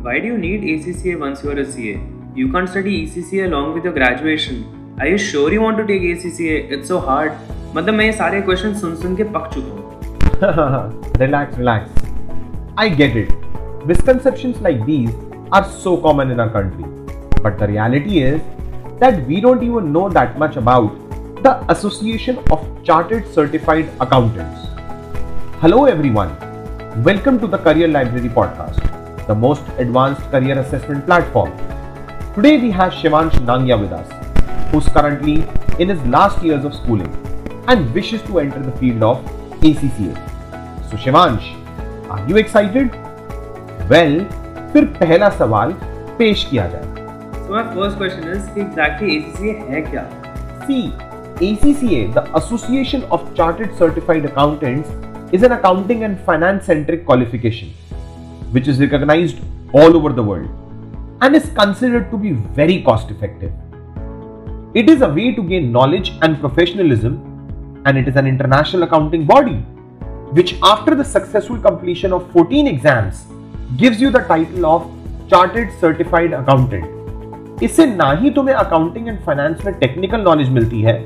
Why do you need ACCA once you are a CA? You can't study ACCA along with your graduation. Are you sure you want to take ACCA? It's so hard. मतलब मैं ये सारे question सुन सुन के पक चुका हूँ relax relax I get it misconceptions like these are so common in our country but the reality is that we don't even know that much about the Association of Chartered Certified Accountants hello everyone welcome to the career library podcast the most advanced career assessment platform. Today, we have Shivansh Nangya with us, who's currently in his last years of schooling and wishes to enter the field of ACCA. So, Shivansh, are you excited? Well, फिर पहला सवाल पेश किया जाए So my first question is कि exactly ACCA है क्या? See, ACCA, the Association of Chartered Certified Accountants, is an accounting and finance centric qualification which is recognized all over the world and is considered to be very cost effective. It is a way to gain knowledge and professionalism, and it is an international accounting body which, after the successful completion of 14 exams, gives you the title of Chartered Certified Accountant. इससे ना ही तुम्हें accounting and finance में technical knowledge मिलती है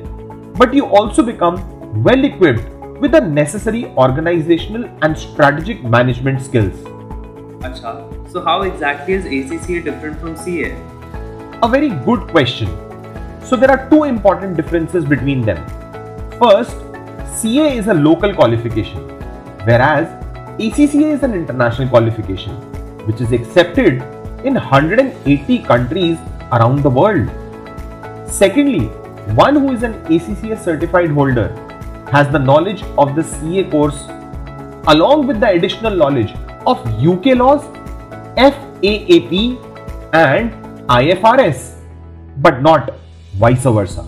but you also become well equipped with the necessary organizational and strategic management skills. Acha. So how exactly is ACCA different from CA? A very good question. So there are two important differences between them. First, CA is a local qualification, whereas ACCA is an international qualification, which is accepted in 180 countries around the world. Secondly, one who is an ACCA certified holder has the knowledge of the CA course along with the additional knowledge of UK laws, FAAP, and IFRS, but not vice versa.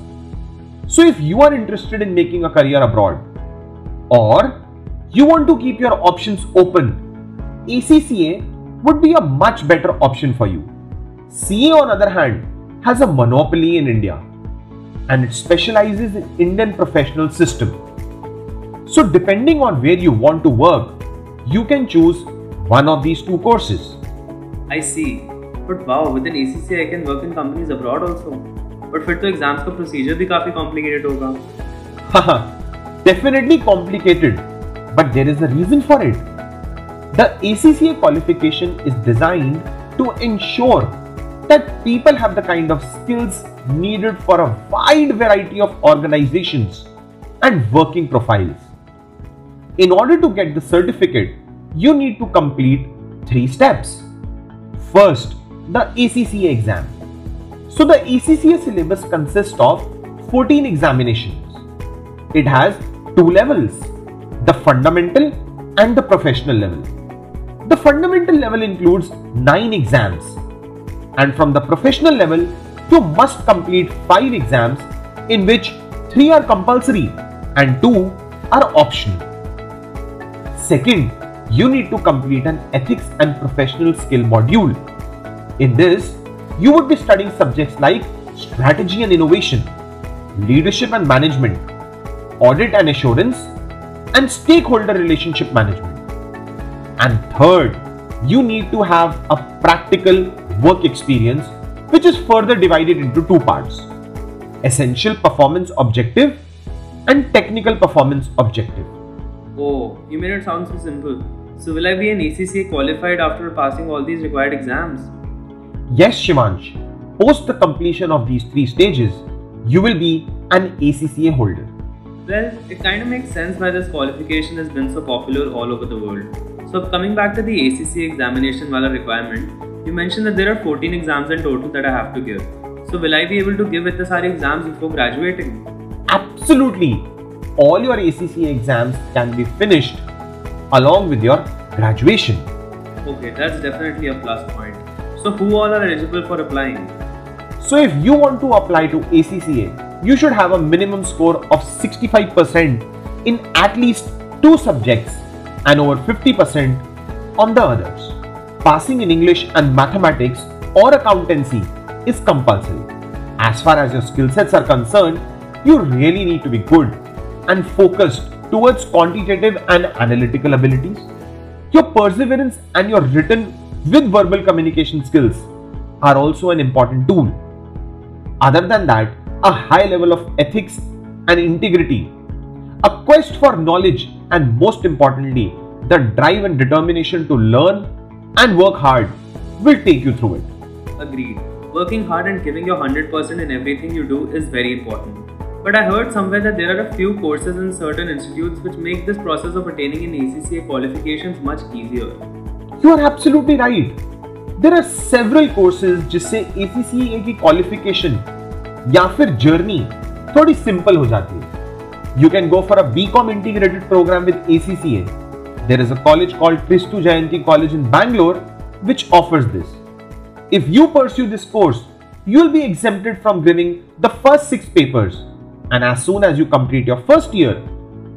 So, if you are interested in making a career abroad or you want to keep your options open, ACCA would be a much better option for you. CA, on the other hand, has a monopoly in India and it specializes in Indian professional system. So depending on where you want to work, you can choose one of these two courses. I see. But wow, with an ACCA I can work in companies abroad also. But फिर तो exams का procedure भी काफी complicated होगा Definitely complicated, but there is a reason for it. The ACCA qualification is designed to ensure that people have the kind of skills needed for a wide variety of organizations and working profiles. In order to get the certificate, you need to complete three steps. First, the ACCA exam. So, the ACCA syllabus consists of 14 examinations. It has two levels the fundamental and the professional level. The fundamental level includes 9 exams, and from the professional level, you must complete 5 exams, in which 3 are compulsory and 2 are optional. Second, you need to complete an ethics and professional skill module. In this, you would be studying subjects like strategy and innovation, leadership and management, audit and assurance, and stakeholder relationship management. And third, you need to have a practical work experience which is further divided into two parts essential performance objective and technical performance objective. Oh, you made it sound so simple. So will I be an ACCA qualified after passing all these required exams? Yes, Shivansh. Post the completion of these three stages, you will be an ACCA holder. Well, it kind of makes sense why this qualification has been so popular all over the world. So coming back to the ACCA examination wala requirement, you mentioned that there are 14 exams in total that I have to give. So will I be able to give it sari exams before graduating? Absolutely. All your ACCA exams can be finished along with your graduation. Okay, that's definitely a plus point. So who all are eligible for applying? So if you want to apply to ACCA, you should have a minimum score of 65% in at least two subjects and over 50% on the others. Passing in English and mathematics or accountancy is compulsory. As far as your skill sets are concerned, you really need to be good and focused towards quantitative and analytical abilities. Your perseverance and your written with verbal communication skills are also an important tool. Other than that, a high level of ethics and integrity, a quest for knowledge, and most importantly, the drive and determination to learn and work hard will take you through it. Agreed. Working hard and giving your 100% in everything you do is very important. But I heard somewhere that there are a few courses in certain institutes which make this process of attaining an ACCA qualifications much easier. You are absolutely right. There are several courses जिससे ACCA की qualification या फिर journey थोड़ी simple हो जाती है. You can go for a BCom integrated program with ACCA. There is a college called Kristu Jayanti College in Bangalore which offers this. If you pursue this course, you will be exempted from giving the first six papers. And as soon as you complete your first year,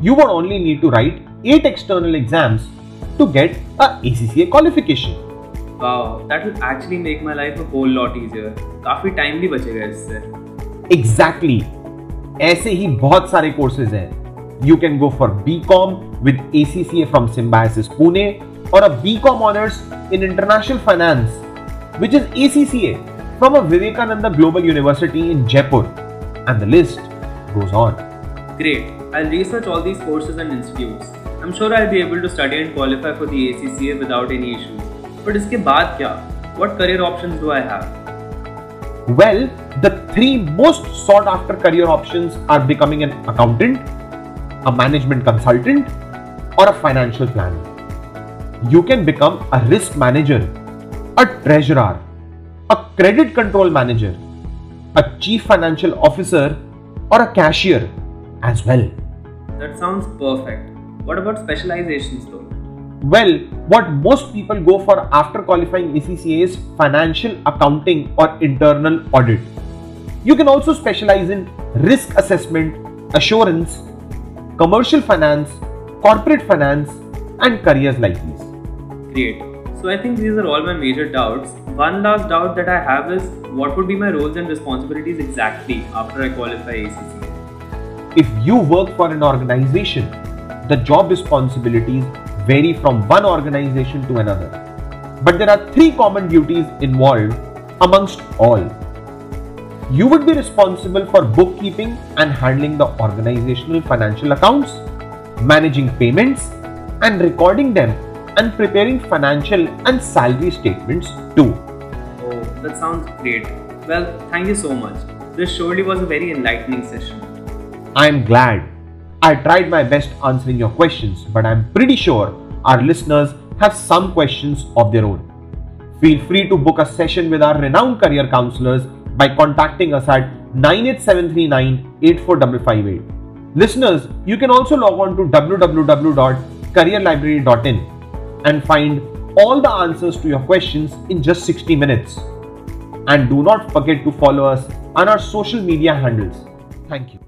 you would only need to write eight external exams to get a ACCA qualification. Wow, that will actually make my life a whole lot easier. काफी time भी बचेगा इससे. Exactly. ऐसे ही बहुत सारे courses हैं. You can go for BCom with ACCA from Symbiosis Pune or a BCom honors in International Finance, which is ACCA from a Vivekananda Global University in Jaipur. And the list goes on. Great. I'll research all these courses and institutes. I'm sure I'll be able to study and qualify for the ACCA without any issues. But इसके बाद क्या? What career options do I have? Well, the three most sought after career options are becoming an accountant, a management consultant, or a financial planner. You can become a risk manager, a treasurer, a credit control manager, a chief financial officer, or a cashier as well. That sounds perfect. What about specializations though? Well, what most people go for after qualifying ACCA is financial accounting or internal audit. You can also specialize in risk assessment, assurance, commercial finance, corporate finance, and careers like these. Great. So I think these are all my major doubts. One last doubt that I have is what would be my roles and responsibilities exactly after I qualify ACCA? If you work for an organization, the job responsibilities vary from one organization to another. But there are three common duties involved amongst all. You would be responsible for bookkeeping and handling the organizational financial accounts, managing payments and recording them, and preparing financial and salary statements too. That sounds great. Well, thank you so much. This surely was a very enlightening session. I am glad. I tried my best answering your questions, but I'm pretty sure our listeners have some questions of their own. Feel free to book a session with our renowned career counselors by contacting us at 98739 84558. Listeners, you can also log on to www.careerlibrary.in and find all the answers to your questions in just 60 minutes. And do not forget to follow us on our social media handles. Thank you.